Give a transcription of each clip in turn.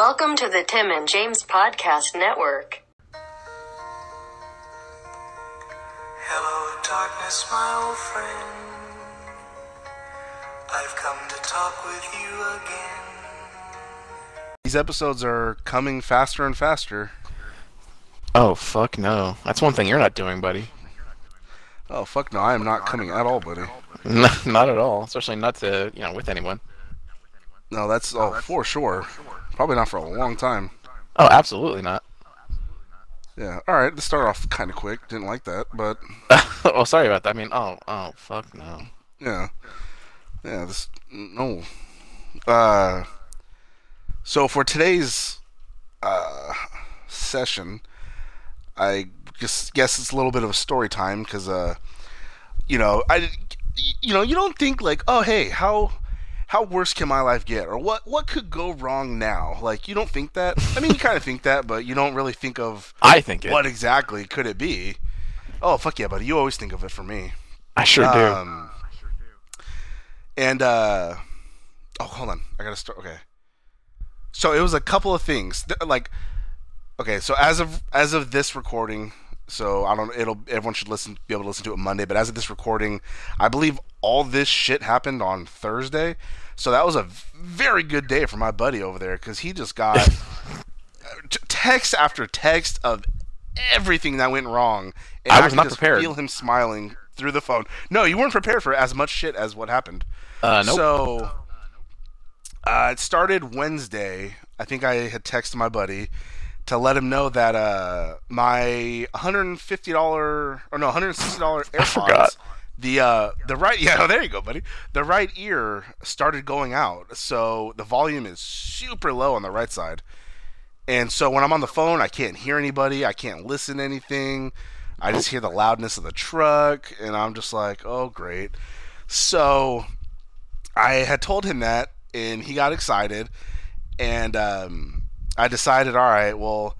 Welcome to the Tim and James Podcast Network. Hello, darkness, my old friend. I've come to talk with you again. These episodes are coming faster and faster. Oh fuck no! That's one thing you're not doing, buddy. Oh fuck no, I am not coming at all, buddy. No, not at all. Especially not to you know with anyone. No, that's oh for sure. Probably not for a long time. Oh, absolutely not. Yeah. All right. Let's start off kind of quick. Didn't like that, but oh, sorry about that. I mean, oh, oh, fuck no. yeah, yeah. This no. Uh. So for today's uh session, I just guess it's a little bit of a story time because uh, you know, I, you know, you don't think like, oh hey, how how worse can my life get? Or what what could go wrong now? Like you don't think that? I mean you kind of think that but you don't really think of I think it. what exactly could it be? Oh fuck yeah buddy. You always think of it for me. I sure do. um and uh oh hold on. I gotta start okay. So it was a couple of things. Like okay so as of as of this recording so i don't it'll everyone should listen be able to listen to it monday but as of this recording i believe all this shit happened on thursday so that was a very good day for my buddy over there because he just got t- text after text of everything that went wrong and I was could not prepared. feel him smiling through the phone no you weren't prepared for as much shit as what happened Uh, nope. so uh, it started Wednesday. I think I had texted my buddy to let him know that uh, my $150 or no $160 AirPods, forgot. The uh, the right yeah, oh, there you go, buddy. The right ear started going out, so the volume is super low on the right side. And so when I'm on the phone, I can't hear anybody. I can't listen to anything. I just hear the loudness of the truck, and I'm just like, oh, great. So I had told him that, and he got excited, and um, I decided, all right, well,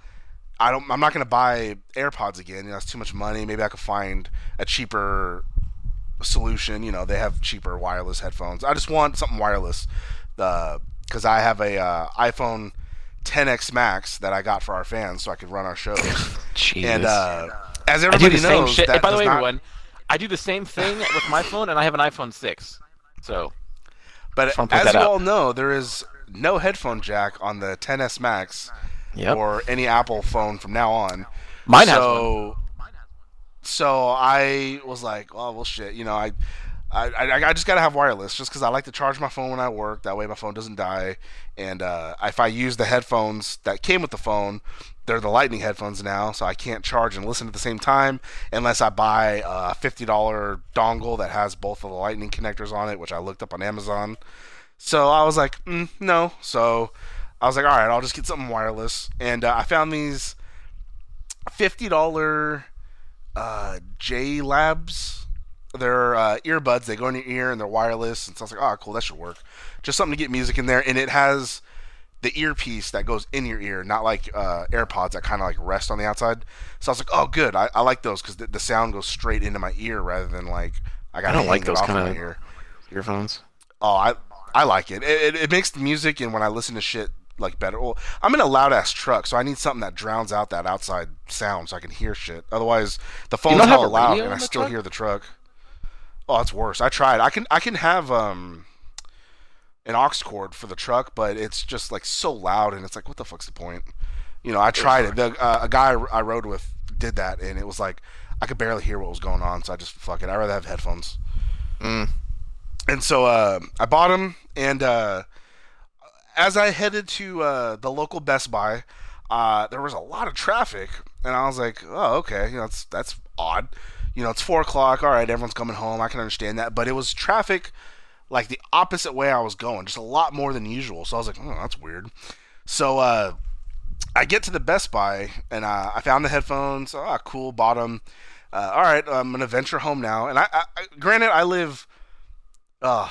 I don't, I'm not going to buy AirPods again. You know, it's too much money. Maybe I could find a cheaper solution. You know, they have cheaper wireless headphones. I just want something wireless, because I have a uh, iPhone 10x Max that I got for our fans, so I could run our shows. Jesus. and uh, as everybody knows, shit. that Hey, by the way, not- everyone, I do the same thing with my phone, and I have an iPhone six. So But Just wanna point as you out. all know, there is no headphone jack on the 10s Max Yep. or any Apple phone from now on. Mine has so, So I was like, oh well, shit. You know, I, I, I, just gotta have wireless just because I like to charge my phone when I work. That way, my phone doesn't die. And uh, if I use the headphones that came with the phone, they're the Lightning headphones now, so I can't charge and listen at the same time unless I buy a fifty dollar dongle that has both of the Lightning connectors on it, which I looked up on Amazon. So I was like, mm, no. So I was like, all right, I'll just get something wireless. And uh, I found these fifty dollar uh, JLabs. They're uh, earbuds. They go in your ear and they're wireless. And so I was like, oh, cool, that should work. Just something to get music in there. And it has the earpiece that goes in your ear, not like uh, AirPods that kind of like rest on the outside. So I was like, oh, good. I, I like those because the, the sound goes straight into my ear rather than like I got I to don't like those kind my of ear. earphones. Oh, I I like it. It, it. it makes the music and when I listen to shit like better. Well, I'm in a loud ass truck, so I need something that drowns out that outside sound so I can hear shit. Otherwise, the phone's don't have hella a loud and I still truck? hear the truck. Oh, it's worse. I tried. I can I can have um an aux cord for the truck, but it's just like so loud and it's like what the fuck's the point? You know, I tried it. The uh, a guy I rode with did that and it was like I could barely hear what was going on, so I just fuck it. I'd rather have headphones. Mm. And so uh, I bought them, and uh, as I headed to uh, the local Best Buy, uh, there was a lot of traffic, and I was like, "Oh, okay, you know, that's that's odd." You know, it's four o'clock. All right, everyone's coming home. I can understand that, but it was traffic like the opposite way I was going, just a lot more than usual. So I was like, "Oh, that's weird." So uh, I get to the Best Buy, and uh, I found the headphones. Ah, cool, bought them. Uh, all right, I'm gonna venture home now. And I, I, I granted, I live uh,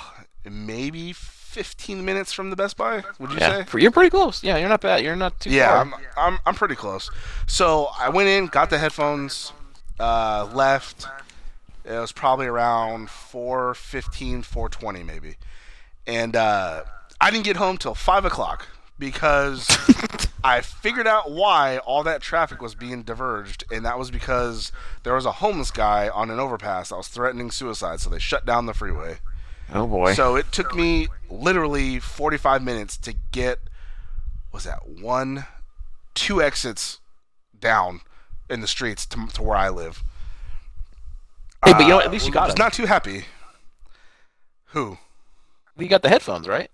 maybe 15 minutes from the Best Buy. Would you Yeah, say? you're pretty close. Yeah, you're not bad. You're not too Yeah, far. I'm, I'm I'm pretty close. So I went in, got the headphones, uh, left. It was probably around 4:15, 4:20 maybe, and uh, I didn't get home till five o'clock because I figured out why all that traffic was being diverged, and that was because there was a homeless guy on an overpass that was threatening suicide, so they shut down the freeway. Oh boy. So it took me literally 45 minutes to get, was that one, two exits down in the streets to, to where I live. hey, but you know. Uh, at least you got it. not too happy. Who? You got the headphones, right?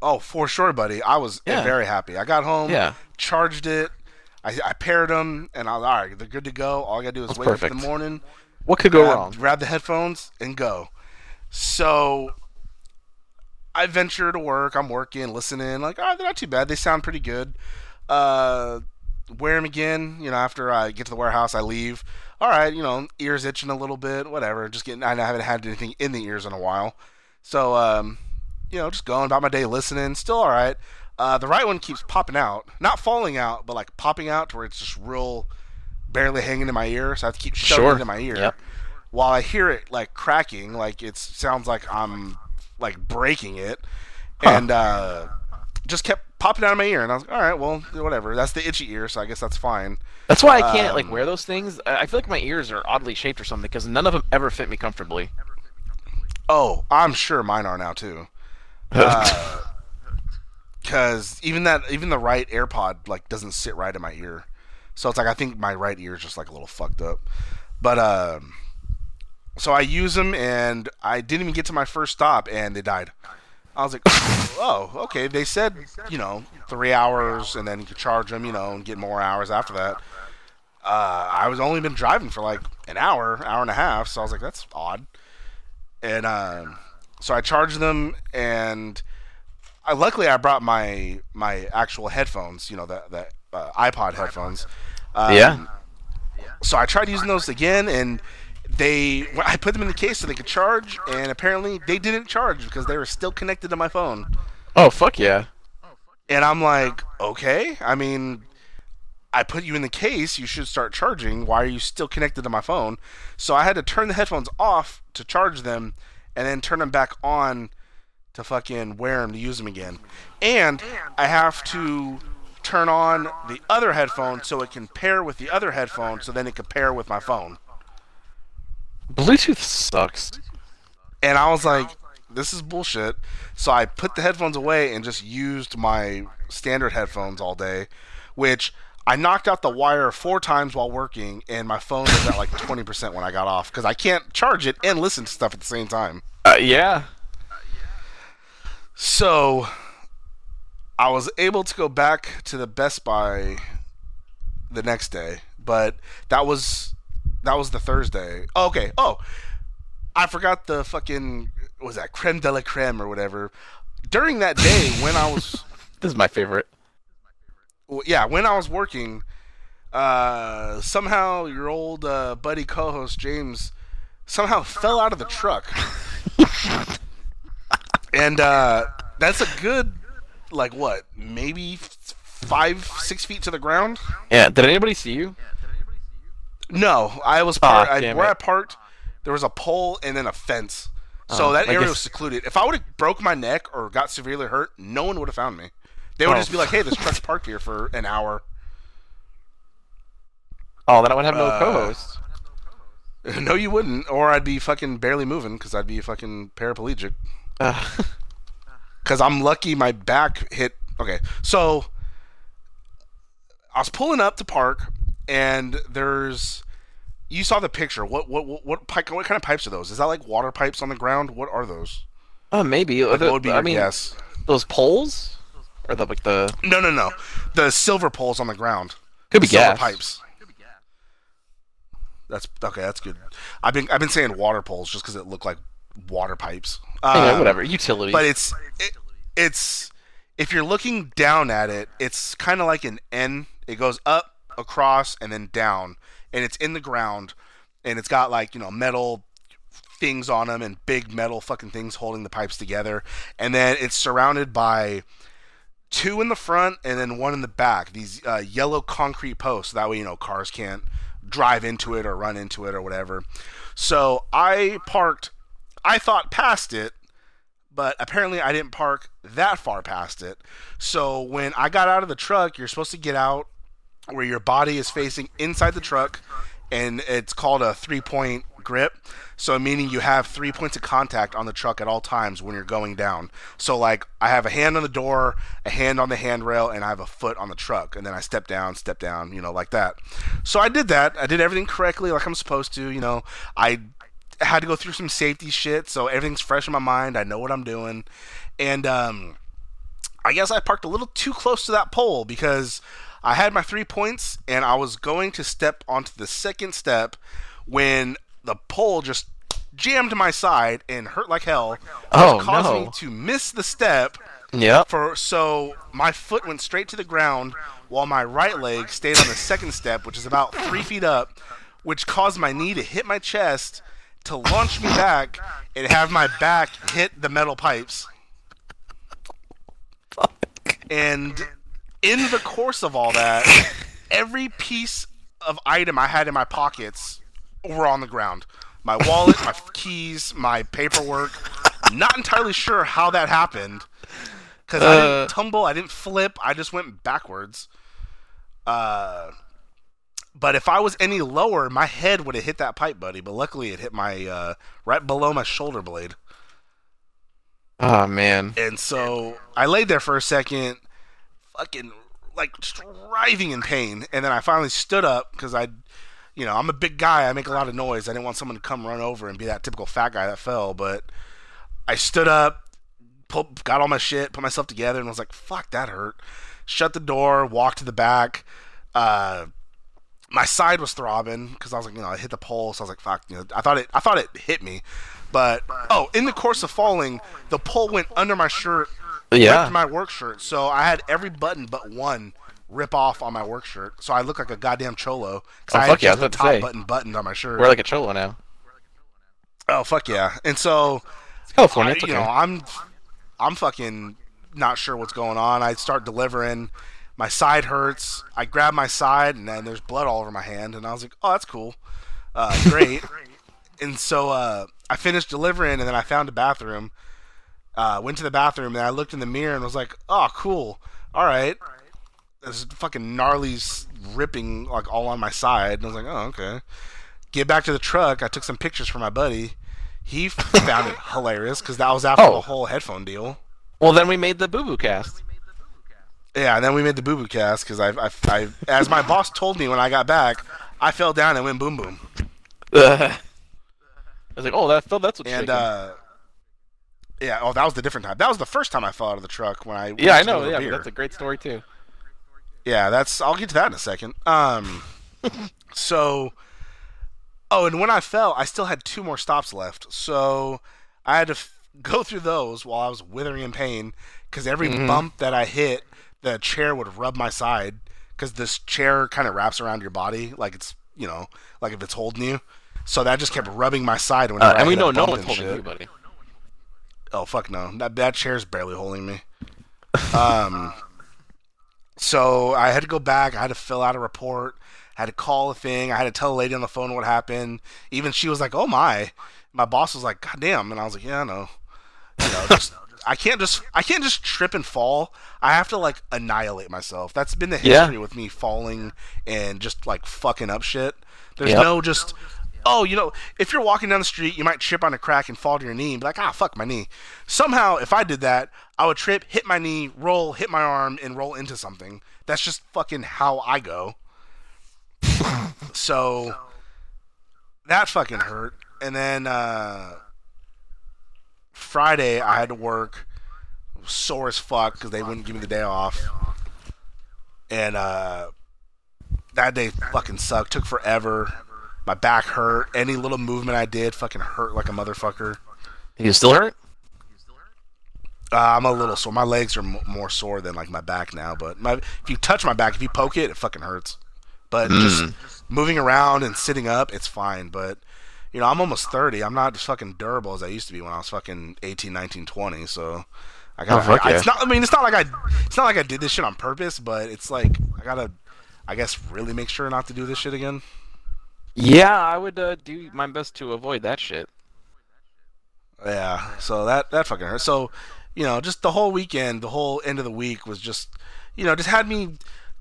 Oh, for sure, buddy. I was Yeah. very happy. I got home, Yeah. charged it, I, I paired them, and I was all right. They're good to go. All I gotta do is That's wake up in the morning, What could go wrong? grab the headphones, and go. So I venture to work. I'm working, listening. Like, oh, they're not too bad. They sound pretty good. Uh, wear them again. You know, after I get to the warehouse, I leave. All right, you know, ears itching a little bit. Whatever. Just getting. I haven't had anything in the ears in a while. So, um, you know, just going about my day listening. Still all right. Uh, the right one keeps popping out, not falling out, but like popping out to where it's just real, barely hanging in my ear. So I have to keep shoving Sure. it in my ear. Yep. While I hear it like cracking, like it sounds like I'm like breaking it, Huh. and uh, just kept popping out of my ear. And I was like, all right, well, whatever. That's the itchy ear, so I guess that's fine. That's why I can't like Um, wear those things. I I feel like my ears are oddly shaped or something because none of them ever fit me comfortably. Oh, I'm sure mine are now too. Because even that, even the right AirPod like doesn't sit right in my ear, so it's like I think my right ear is just like a little fucked up. But um, so I use them, and I didn't even get to my first stop, and they died. I was like, oh, okay. They said, you know, three hours, and then you could charge them, you know, and get more hours after that. Uh, I was only been driving for like an hour, hour and a half, so I was like, that's odd. And um, so I charged them, and I, luckily I brought my my actual headphones, you know, the the uh, iPod headphones. Um, Yeah. So I tried using those again, and they I put them in the case so they could charge, and apparently they didn't charge because they were still connected to my phone. Oh fuck yeah! And I'm like, okay, I mean, I put you in the case, you should start charging. Why are you still connected to my phone? So I had to turn the headphones off to charge them, and then turn them back on to fucking wear them to use them again. And I have to turn on the other headphone so it can pair with the other headphone, so then it can pair with my phone. Bluetooth sucks. And I was like, this is bullshit. So I put the headphones away and just used my standard headphones all day, which I knocked out the wire four times while working, and my phone was at like 20% when I got off because I can't charge it and listen to stuff at the same time. Uh, yeah. So I was able to go back to the Best Buy the next day, but that was that was the Thursday. Oh, okay. Oh, I forgot the fucking what was that creme de la creme or whatever. During that day when I was This is my favorite. well, yeah, when I was working, uh, somehow your old uh, buddy co-host James somehow fell out of the truck, and uh, that's a good, like what, maybe five, six feet to the ground. Yeah. Did anybody see you? No, I was parked. par- I, where it. I parked. There was a pole and then a fence, so Oh, that area was secluded. If I would have broke my neck or got severely hurt, no one would have found me. They would Oh. just be like, "Hey, this truck's parked here for an hour." Oh, then I would have no Uh, co-host. No, you wouldn't, or I'd be fucking barely moving because I'd be fucking paraplegic. Because I'm lucky my back hit. Okay, so I was pulling up to park, and there's. You saw the picture. What what what what, pipe, what kind of pipes are those? Is that like water pipes on the ground? What are those? oh, maybe. Like, The- what would be I mean, guess? those poles, or the like the No, no, no. The silver poles on the ground. could be silver gas. pipes. That's okay. That's good. I've been I've been saying water poles just because it looked like water pipes. Um, whatever. utility. but it's it, it's if you're looking down at it, it's kind of like an N. It goes up, across, and then down, and it's in the ground, and it's got like you know metal things on them and big metal fucking things holding the pipes together, and then it's surrounded by two in the front and then one in the back. These uh, yellow concrete posts. That way, you know, cars can't drive into it or run into it or whatever. So I parked. I thought past it, but apparently I didn't park that far past it. So when I got out of the truck, you're supposed to get out where your body is facing inside the truck, and it's called a three point grip. So meaning you have three points of contact on the truck at all times when you're going down. So like I have a hand on the door, a hand on the handrail, and I have a foot on the truck, and then I step down, step down, you know, like that. So I did that. I did everything correctly, like I'm supposed to. You know, I had to go through some safety shit, so everything's fresh in my mind. I know what I'm doing, and um, I guess I parked a little too close to that pole because I had my three points and I was going to step onto the second step when the pole just jammed my side and hurt like hell. which Oh, caused no. me to miss the step. Yep. For so my foot went straight to the ground while my right leg stayed on the second step, which is about three feet up, which caused my knee to hit my chest to launch me back and have my back hit the metal pipes. And in the course of all that, every piece of item I had in my pockets were on the ground. My wallet, my keys, my paperwork. Not entirely sure how that happened. Because I Uh. didn't tumble, I didn't flip, I just went backwards. Uh, but if I was any lower, my head would have hit that pipe, buddy. But luckily, it hit my uh, right below my shoulder blade. Oh man. And so I laid there for a second, fucking like just writhing in pain. And then I finally stood up because I, you know, I'm a big guy. I make a lot of noise. I didn't want someone to come run over and be that typical fat guy that fell. But I stood up, pull, got all my shit, put myself together, and was like, fuck, that hurt. Shut the door, walked to the back. Uh, my side was throbbing because I was like, you know, I hit the pole, so I was like, fuck, you know, I thought it, I thought it hit me, but oh, in the course of falling, the pole went under my shirt, Yeah. ripped my work shirt, so I had every button but one rip off on my work shirt, so I look like a goddamn cholo because Oh, I had fuck yeah, I was the top say. button buttoned on my shirt. We're like a cholo now. oh fuck yeah, and so It's California. I- It's you okay. know, I'm I'm fucking not sure what's going on. I start delivering. My side hurts. I grab my side, and then there's blood all over my hand. And I was like, "Oh, that's cool, uh, great." and so uh, I finished delivering, and then I found a bathroom. Uh, went to the bathroom, and I looked in the mirror and was like, "Oh, cool. All right." There's fucking gnarly ripping like all on my side, and I was like, "Oh, okay." Get back to the truck. I took some pictures for my buddy. He found it hilarious because that was after Oh. the whole headphone deal. Well, then we made the Boo Boo cast. Yeah, and then we made the boo boo cast because I, I, I, as my boss told me when I got back, I fell down and went boom boom. I was like, oh, that that's what's And shaking. uh, yeah, oh, that was the different time. That was the first time I fell out of the truck when I yeah, I know. Yeah, that's a great story too. Yeah, that's. I'll get to that in a second. Um, so, oh, and when I fell, I still had two more stops left. So I had to f- go through those while I was withering in pain because every Mhm. bump that I hit, the chair would rub my side because this chair kind of wraps around your body like it's you know like if it's holding you. So that just kept rubbing my side Uh, whenever I and we know no one's holding you, buddy. Oh fuck no! That that chair's barely holding me. Um, so I had to go back. I had to fill out a report. I had to call a thing. I had to tell a lady on the phone what happened. Even she was like, "Oh my!" My boss was like, "God damn!" And I was like, "Yeah, I know." You know, just I can't just I can't just trip and fall. I have to like annihilate myself. That's been the Yeah. history with me falling and just like fucking up shit. There's Yep. no just oh, you know, if you're walking down the street, you might trip on a crack and fall to your knee and be like, ah, fuck my knee. Somehow, if I did that, I would trip, hit my knee, roll, hit my arm, and roll into something. That's just fucking how I go. so that fucking hurt. And then uh, Friday, I had to work sore as fuck because they wouldn't give me the day off. And uh, that day fucking sucked. Took forever. My back hurt. Any little movement I did fucking hurt like a motherfucker. You still hurt? Uh, I'm a little sore. My legs are m- more sore than like my back now. But my, if you touch my back, if you poke it, it fucking hurts. But just moving around and sitting up, it's fine. But you know, I'm almost 30. I'm not as fucking durable as I used to be when I was fucking 18, 19, 20. So I got. Oh, fuck to yeah. It's not. I mean, it's not like I. It's not like I did this shit on purpose. But it's like I gotta. I guess really make sure not to do this shit again. Yeah, I would uh, do my best to avoid that shit. Yeah, so that that fucking hurt. So, you know, just the whole weekend, the whole end of the week was just, you know, just had me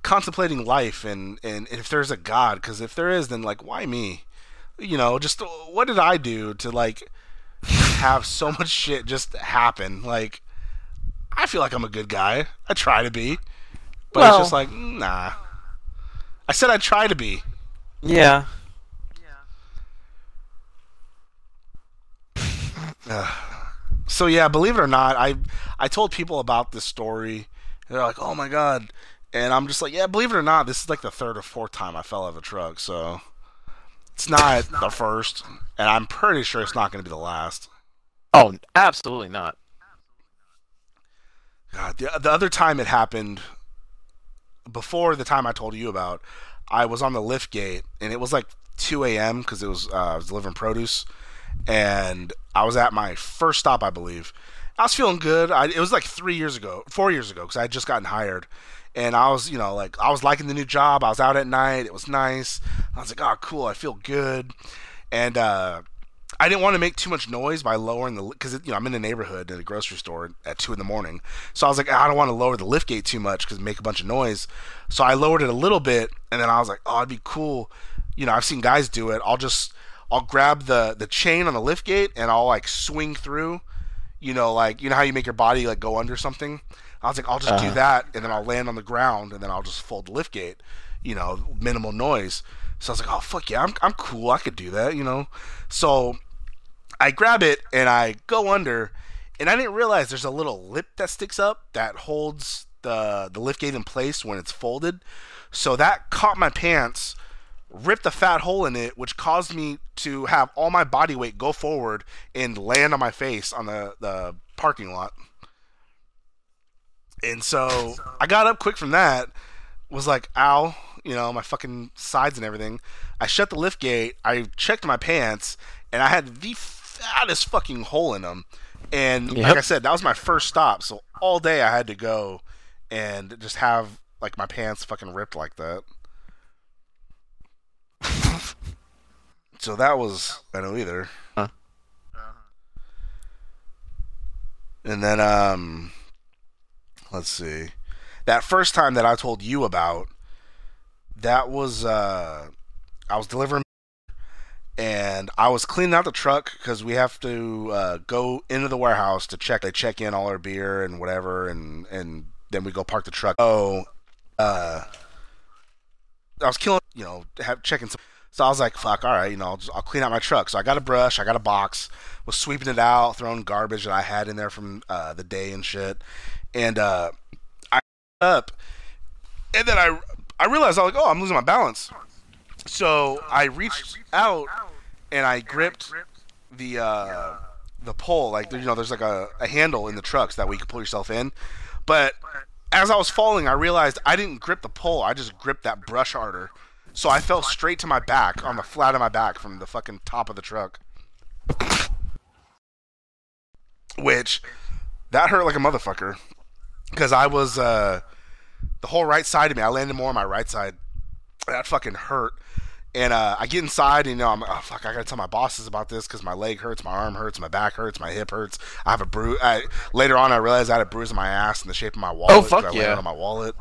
contemplating life and and if there's a God, because if there is, then like, why me? You know, just what did I do to like have so much shit just happen? Like, I feel like I'm a good guy. I try to be, but it's Well- just like, nah. I said I try to be. Yeah. So yeah, believe it or not, I I told people about this story. They're like, "Oh my god," and I'm just like, "Yeah, believe it or not, this is like the third or fourth time I fell out of a truck, so it's not the first, and I'm pretty sure it's not going to be the last." Oh, absolutely not. God, the, the other time it happened, before the time I told you about, I was on the lift gate, and it was like 2 a.m. because it was uh, I was delivering produce, and I was at my first stop, I believe. I was feeling good. I, it was like three years ago, four years ago, because I had just gotten hired, and I was, you know, like I was liking the new job. I was out at night. It was nice. I was like, oh, cool. I feel good, and uh, I didn't want to make too much noise by lowering the because you know I'm in a neighborhood at a grocery store at two in the morning, so I was like I don't want to lower the lift gate too much because make a bunch of noise. So I lowered it a little bit, and then I was like, oh, it'd be cool. You know, I've seen guys do it. I'll just I'll grab the the chain on the lift gate and I'll like swing through. You know, like you know how you make your body like go under something. I was like, I'll just do Uh-huh. that, and then I'll land on the ground, and then I'll just fold the lift gate. You know, minimal noise. So I was like, oh fuck yeah, I'm I'm cool. I could do that. You know, so I grab it and I go under, and I didn't realize there's a little lip that sticks up that holds the the lift gate in place when it's folded. So that caught my pants, ripped a fat hole in it, which caused me to have all my body weight go forward and land on my face on the the parking lot. And so I got up quick from that, was like, ow, you know, my fucking sides and everything. I shut the lift gate, I checked my pants, and I had the fattest fucking hole in them. And like I said, that was my first stop. So all day I had to go and just have like my pants fucking ripped like that. So that was I don't know either. Huh. And then um let's see. That first time that I told you about that was uh I was delivering and I was cleaning out the truck because we have to uh, go into the warehouse to check. They check in all our beer and whatever, and and then we go park the truck. Oh, uh, I was killing, you know, have, checking some. So I was like, fuck, all right, you know, I'll, just, I'll clean out my truck. So I got a brush, I got a box, was sweeping it out, throwing garbage that I had in there from uh, the day and shit, and uh, I up, and then I I realized I was like, oh, I'm losing my balance. So I reached out and I gripped the uh, the pole, like you know, there's like a, a handle in the trucks that way you can pull yourself in. But as I was falling, I realized I didn't grip the pole. I just gripped that brush harder. So I fell straight to my back on the flat of my back from the fucking top of the truck. Which that hurt like a motherfucker because I was uh, the whole right side of me. I landed more on my right side. That fucking hurt. And uh, I get inside, and you know, I'm oh fuck, I gotta tell my bosses about this because my leg hurts, my arm hurts, my back hurts, my hip hurts. I have a bruise. I, later on, I realized I had a bruise on my ass in the shape of my wallet. 'cause fuck I yeah. On my wallet.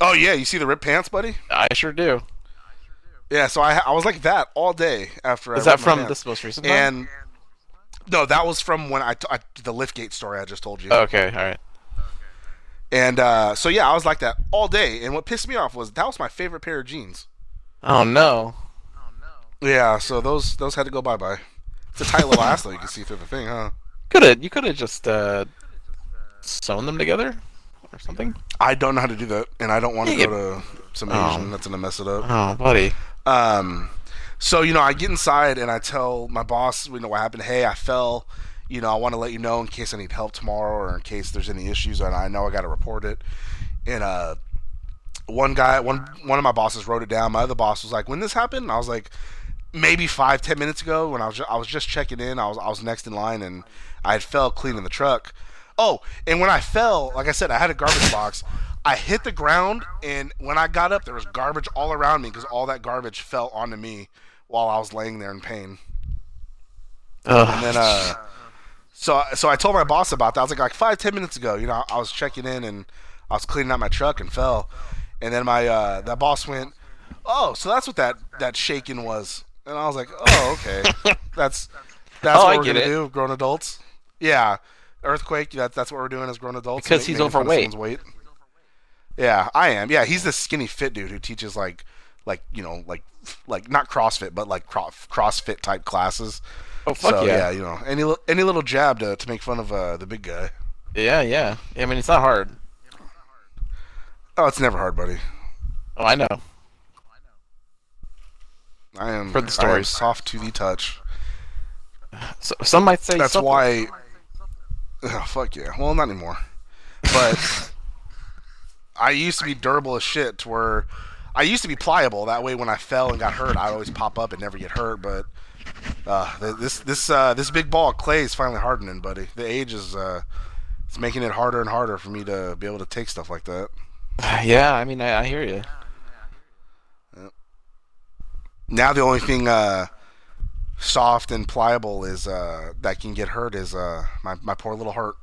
Oh yeah, you see the ripped pants, buddy? I sure do. Yeah. So I I was like that all day after. Is I that from this most recent time? And no, that was from when I, t- I the liftgate story I just told you. Okay, all right. And uh, so yeah, I was like that all day. And what pissed me off was that was my favorite pair of jeans. Oh no. Oh no. Yeah, so those those had to go bye bye. It's a tight little ass though. You can see through the thing, huh? Could have you could have just uh, sewn them together or something. I don't know how to do that, and I don't want to Yeah, go to some Oh. Asian that's gonna mess it up. Oh, buddy. Um, so you know, I get inside and I tell my boss, you know, what happened. Hey, I fell. You know, I want to let you know in case I need help tomorrow or in case there's any issues, and I know I got to report it. And uh, one guy, one one of my bosses wrote it down. My other boss was like, "When this happened?" And I was like, "Maybe five, ten minutes ago." When I was ju- I was just checking in, I was I was next in line, and I had fell cleaning the truck. Oh, and when I fell, like I said, I had a garbage box. I hit the ground, and when I got up, there was garbage all around me because all that garbage fell onto me while I was laying there in pain. Ugh. And then, uh, So so I told my boss about that. I was like like five ten minutes ago. You know, I was checking in and I was cleaning out my truck and fell, and then my uh, that boss went, oh, so that's what that that shaking was, and I was like, oh, okay, that's that's Oh, what I we're gonna it. do, grown adults. Yeah, earthquake. That's that's what we're doing as grown adults. Because he's making fun of overweight. weight. Yeah, I am. Yeah, he's the skinny fit dude who teaches like like you know like like not CrossFit but like cro- CrossFit type classes. Oh fuck so yeah. you know any any little jab to, to make fun of uh, the big guy. yeah, yeah. I mean, it's not hard. Oh, it's never hard, buddy. Oh, I know. I am For the I am stories. soft to the touch. So, some might say That's something. why. Oh, fuck yeah. Well, not anymore. But I used to be durable as shit. To where I used to be pliable. That way, when I fell and got hurt, I'd always pop up and never get hurt. But uh, this this uh, this big ball of clay is finally hardening, buddy. The age is uh, it's making it harder and harder for me to be able to take stuff like that. Yeah, I mean, I, I hear you. Now the only thing uh, soft and pliable is uh, that can get hurt is uh, my my poor little heart.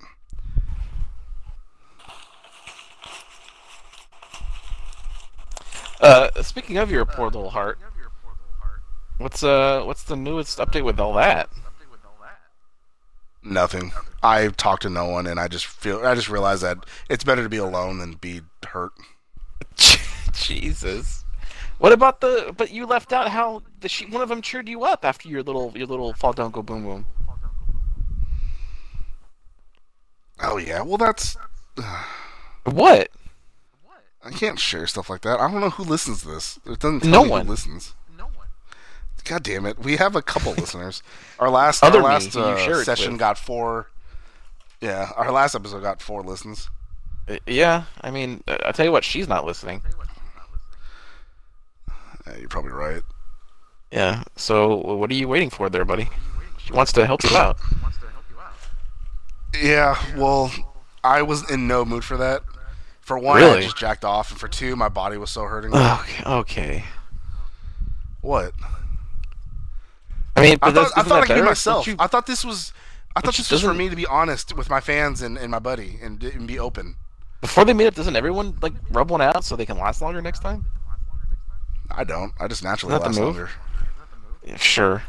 Uh, speaking of your poor little heart, what's uh, what's the newest update with all that? Nothing. I talked to no one, and I just feel I just realized that it's better to be alone than be hurt. Jesus. What about the? But you left out how the she, one of them cheered you up after your little your little fall down go boom boom. Oh yeah, well that's What? I can't share stuff like that. I don't know who listens to this. It doesn't tell No me one. who listens. God damn it, we have a couple listeners. Our last Other our last who you uh, share it session with. got four. Yeah, our last episode got four listens. Uh, Yeah, I mean, uh, I tell you what, she's not listening. Yeah, you're probably right. Yeah. So what are you waiting for there, buddy? She wants to help you out. Yeah, well, I was in no mood for that. For one, I just jacked off, and for two, my body was so hurting. Okay. Okay. what? I mean, I thought, isn't I that thought I could be myself. You- I thought this was, I thought you- this was for me to be honest with my fans and, and my buddy and, and be open. before they meet up, doesn't everyone like rub one out so they can last longer next time? I don't. I just naturally Not the last move. longer. Yeah, sure.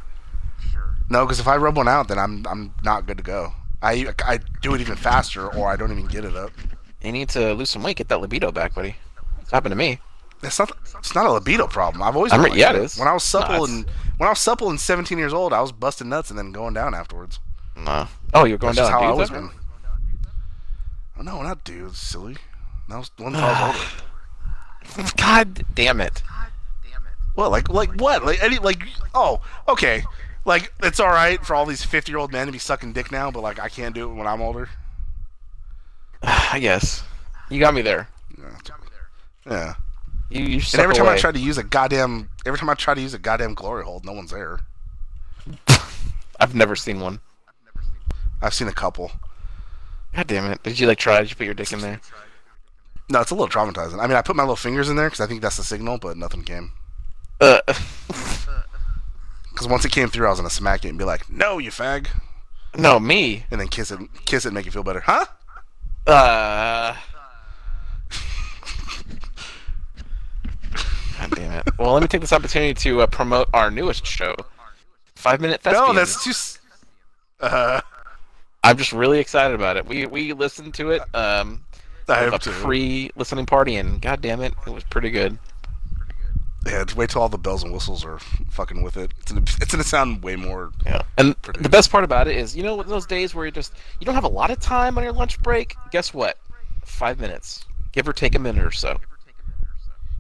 No, because if I rub one out, then I'm I'm not good to go. I I do it even faster, or I don't even get it up. You need to lose some weight, get that libido back, buddy. It's happened to me. It's not. It's not a libido problem. I've always. I'm like yeah, it that. is. When I was supple No, and when I was supple and 17 years old, I was busting nuts and then going down afterwards. No. Oh, you're going That's just down. how I always been. Oh, no, not dudes, silly. That was one time I was older. God damn it. What? Like, like what? Like any? Like, oh, okay. Like it's all right for all these fifty-year-old men to be sucking dick now, but like I can't do it when I'm older. I guess. You got me there. Yeah. Yeah. You, you And every time I try to use a goddamn, every time I try to use a goddamn glory hold, no one's there. I've never seen one. I've seen a couple. God damn it. Did you like try? Did you put your dick in there? No, it's a little traumatizing. I mean, I put my little fingers in there because I think that's the signal, but nothing came. Uh, Because once it came through, I was gonna smack it and be like, "No, you fag," no, me. and then kiss it, kiss it, and make it feel better, huh? Uh. God damn it. Well, let me take this opportunity to uh, promote our newest show, Five Minute Thespians. No, that's too. s- Uh, I'm just really excited about it. We we listened to it um I have a to. pre-listening party, and god damn it, it was pretty good. Yeah, wait till all the bells and whistles are fucking with it. It's gonna, it's gonna sound way more. Yeah. And Pretty the best part about it is, you know, those days where you just you don't have a lot of time on your lunch break. Guess what? Five minutes, give or take a minute or so.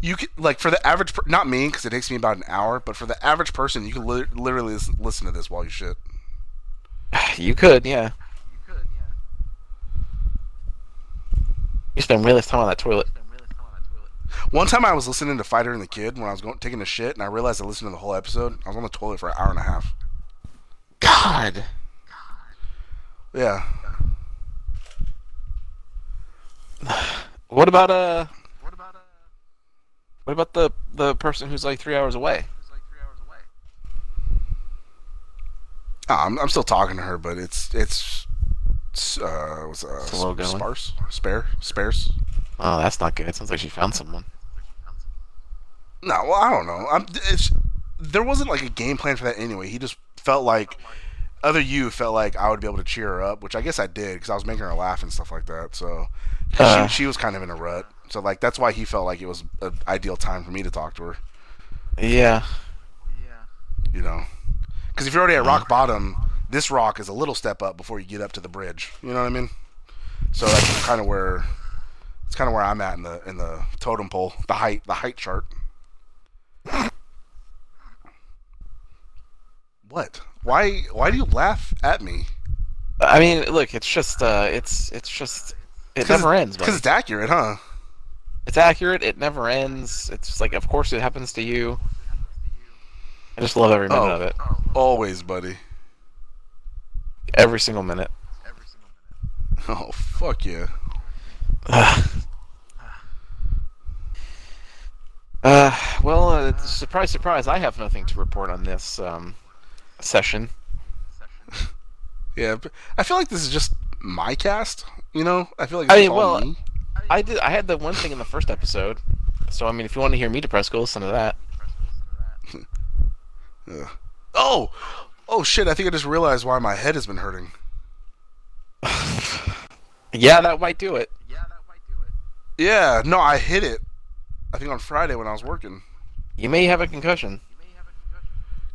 You could like for the average, per- not me, because it takes me about an hour, but for the average person, you could li- literally listen, listen to this while you shit. you could, yeah. You could, yeah. You spend way less time on that toilet. One time I was listening to Fighter and the Kid when I was going taking a shit, and I realized I listened to the whole episode. I was on the toilet for an hour and a half. God. Yeah. What about uh? What about uh? What about the the person who's like three hours away? Oh, I'm, I'm still talking to her, but it's it's uh, was uh, Slow sparse, spare, spares. Oh, that's not good. Sounds like she found someone. No, well, I don't know. I'm, there wasn't like a game plan for that anyway. He just felt like other you felt like I would be able to cheer her up, which I guess I did because I was making her laugh and stuff like that. So Uh. she, she was kind of in a rut. So like that's why he felt like it was an ideal time for me to talk to her. Yeah. Yeah. You know, because if you're already at rock bottom, this rock is a little step up before you get up to the bridge. You know what I mean? So that's kind of where it's kind of where I'm at in the in the totem pole, the height, the height chart. What? Why? Why do you laugh at me? I mean, look, it's just, uh, it's, it's just, it never ends. Because it's accurate, huh? It's accurate. It never ends. It's like, of course, it happens to you. I just love every minute Oh. of it. Always, buddy. Every single minute. Oh fuck yeah. Uh, well, uh, surprise, surprise, I have nothing to report on this um, session. Yeah, but I feel like this is just my cast. You know, I feel like I mean, all well, me. I did. I had the one thing in the first episode. So I mean, if you want to hear me depressed, go listen to that. Oh, oh shit! I think I just realized why my head has been hurting. Yeah, that might do it. Yeah, no, I hit it. I think on Friday when I was working. You may have a concussion.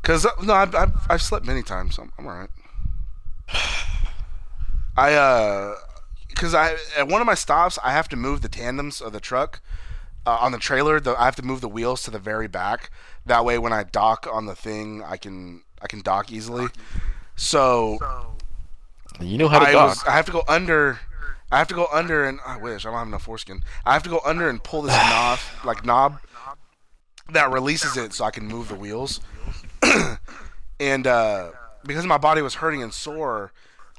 Cause uh, no, I've, I've I've slept many times. I'm, I'm alright. I uh, cause I at one of my stops I have to move the tandems of the truck uh, on the trailer. The, I have to move the wheels to the very back. That way, when I dock on the thing, I can I can dock easily. So You know how to I dock. was I have to go under. I have to go under and I wish I don't have enough foreskin. I have to go under and pull this knob like knob that releases it so I can move the wheels. and uh, because my body was hurting and sore,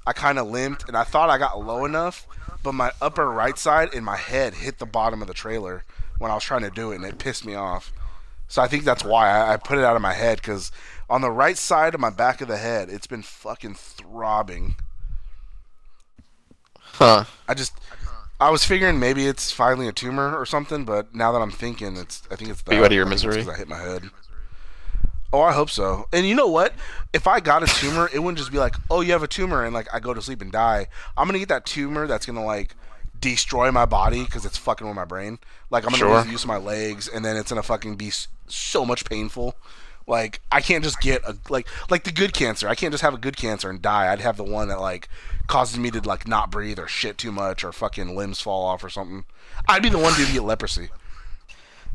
I kind of limped and I thought I got low enough, but my upper right side and my head hit the bottom of the trailer when I was trying to do it and it pissed me off. So I think that's why I, I put it out of my head because on the right side of my back of the head, it's been fucking throbbing. Huh. I just I was figuring maybe it's finally a tumor or something, but now that I'm thinking, it's I think it's that. you out of your misery? think it's misery? 'cause I hit my head. Oh, I hope so. And you know what? If I got a tumor, it wouldn't just be like, "Oh, you have a tumor," and like I go to sleep and die. I'm gonna get that tumor that's gonna like destroy my body because it's fucking with my brain. Like I'm gonna Sure. lose the use of my legs, and then it's gonna fucking be so much painful. Like I can't just get a like like the good cancer. I can't just have a good cancer and die. I'd have the one that like causes me to like not breathe or shit too much or fucking limbs fall off or something. I'd be the one dude to get leprosy.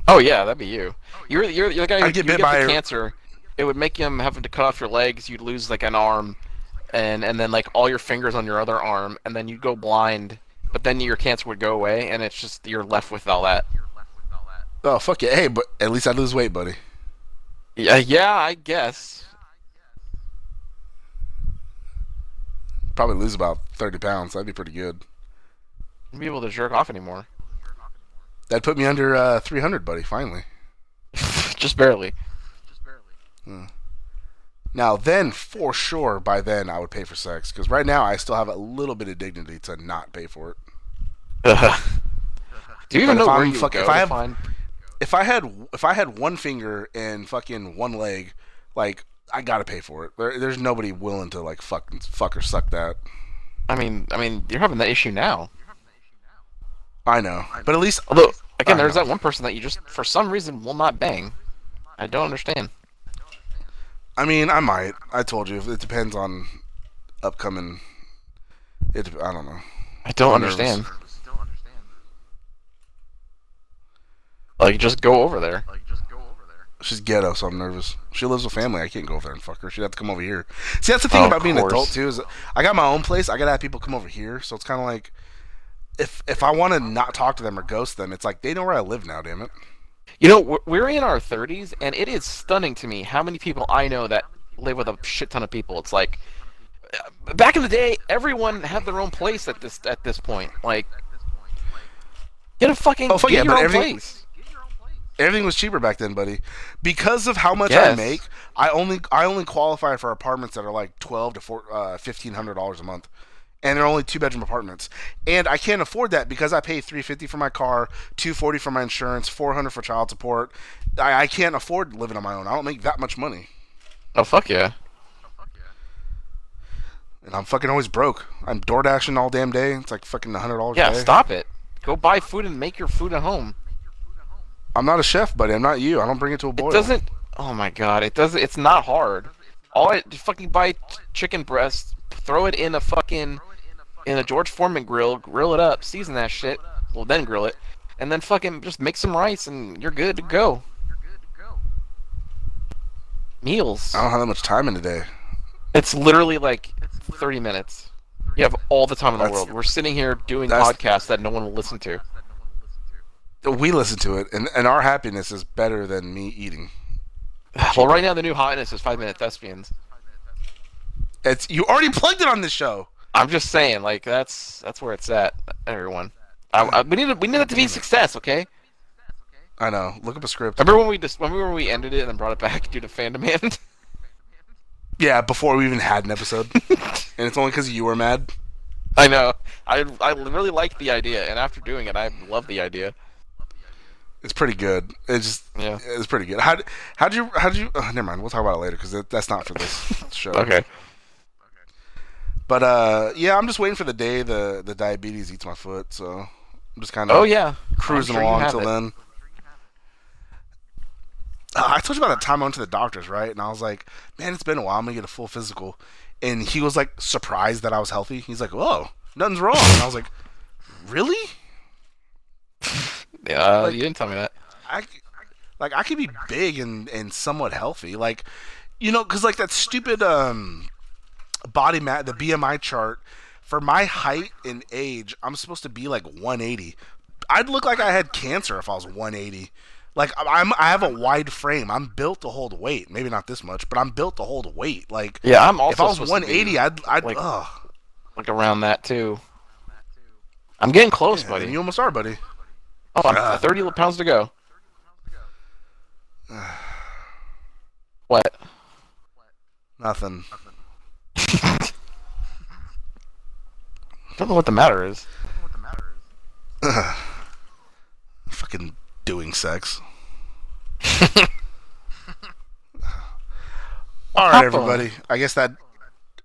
Oh yeah, that'd be you. You're you're, you're the guy who get bit get by cancer. It would make him having to cut off your legs. You'd lose like an arm, and and then like all your fingers on your other arm, and then you'd go blind. But then your cancer would go away, and it's just you're left with all that. Oh fuck yeah! Hey, but at least I lose weight, buddy. Yeah, yeah, I guess. Probably lose about thirty pounds. That'd be pretty good. Wouldn't be able to jerk off anymore. That'd put me under uh, three hundred, buddy. Finally. just barely. Hmm. Now then, for sure, by then I would pay for sex because right now I still have a little bit of dignity to not pay for it. Do you even know where I'm you fuck- go if I have- find? If I had if I had one finger and fucking one leg, like I gotta pay for it. There, there's nobody willing to like fuck fuck or suck that. I mean, I mean, you're having that issue now. I know, but at least Although, again, I there's know. that one person that you just, for some reason, will not bang. I don't understand. I mean I might. I told you it depends on upcoming. It I don't know. I don't I'm nervous. Understand. Like, just go over there. She's ghetto, so I'm nervous. She lives with family. I can't go over there and fuck her. She'd have to come over here. See, that's the thing Oh, about being an adult too. Is I got my own place. I gotta have people come over here. So it's kind of like, if if I want to not talk to them or ghost them, it's like they know where I live now. Damn it. You know, we're- we're in our 30s, and it is stunning to me how many people I know that live with a shit ton of people. It's like, back in the day, everyone had their own place at this at this point. Like, get a fucking Oh, fuck get yeah, your but own everything- place. Everything was cheaper back then, buddy. Because of how much I make, I only I only qualify for apartments that are like twelve to four, uh, fifteen hundred dollars a month, and they're only two bedroom apartments. And I can't afford that because I pay three fifty for my car, two forty for my insurance, four hundred for child support. I, I can't afford living on my own. I don't make that much money, Oh fuck yeah. and I'm fucking always broke. I'm door dashing all damn day. It's like fucking hundred dollars. Yeah, a day. stop it. Go buy food and make your food at home. I'm not a chef, buddy. I'm not you. I don't bring it to a boil. It doesn't. Oh my god, it doesn't. It's not hard. All I fucking buy chicken breast, throw it in a fucking in a George Foreman grill, grill it up, season that shit. Well, then grill it, and then fucking just make some rice, and you're good to go. Meals. I don't have that much time in the day. It's literally like 30 minutes. You have all the time in the That's- world. We're sitting here doing podcasts that no one will listen to. We listen to it, and, and our happiness is better than me eating. Well, right now the new hotness is five minute thespians. It's you already plugged it on this show. I'm just saying, like that's that's where it's at. Everyone, I, I, we need it, we need it to be a success, okay? I know. Look up a script. Remember when we just remember when we ended it and then brought it back due to fan demand? Yeah, before we even had an episode, and it's only because you were mad. I know. I I really liked the idea, and after doing it, I love the idea. It's pretty good. It's just Yeah. it's pretty good. How how'd you how'd you? Uh, never mind. We'll talk about it later because that, that's not for this show. Okay. But uh, yeah, I'm just waiting for the day the the diabetes eats my foot. So I'm just kind of Oh yeah. cruising sure along till it. then. Uh, I told you about that time I went to the doctor's, right? And I was like, "Man, it's been a while. I'm gonna get a full physical." And he was like surprised that I was healthy. He's like, "Whoa, nothing's wrong." And I was like, "Really?" Yeah, Like- you didn't tell me that. I like I could be big and and somewhat healthy, like you know, because like that stupid um body mat, the BMI chart for my height and age, I'm supposed to be like 180. I'd look like I had cancer if I was 180. Like I'm, I have a wide frame. I'm built to hold weight. Maybe not this much, but I'm built to hold weight. Like Yeah, I'm also if I was supposed to be, 180, I'd, I'd, like- ugh. like around that too. I'm getting close, Yeah, buddy. you almost are, buddy. Oh, Ah. 30 pounds to go. What? Nothing. I don't know what the matter is. Fucking doing sex. All right, everybody. I guess that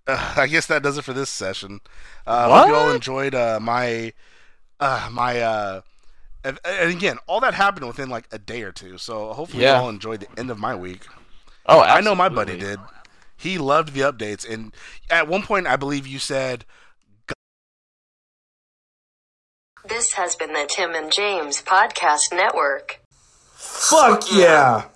uh, I guess that does it for this session. Uh, Hope you all enjoyed uh, my uh, my uh, and, and again, all that happened within like a day or two. So hopefully Yeah. you all enjoyed the end of my week. Oh, I know my buddy did. He loved the updates, and at one point, I believe you said This has been the Tim and James Podcast Network. Fuck yeah.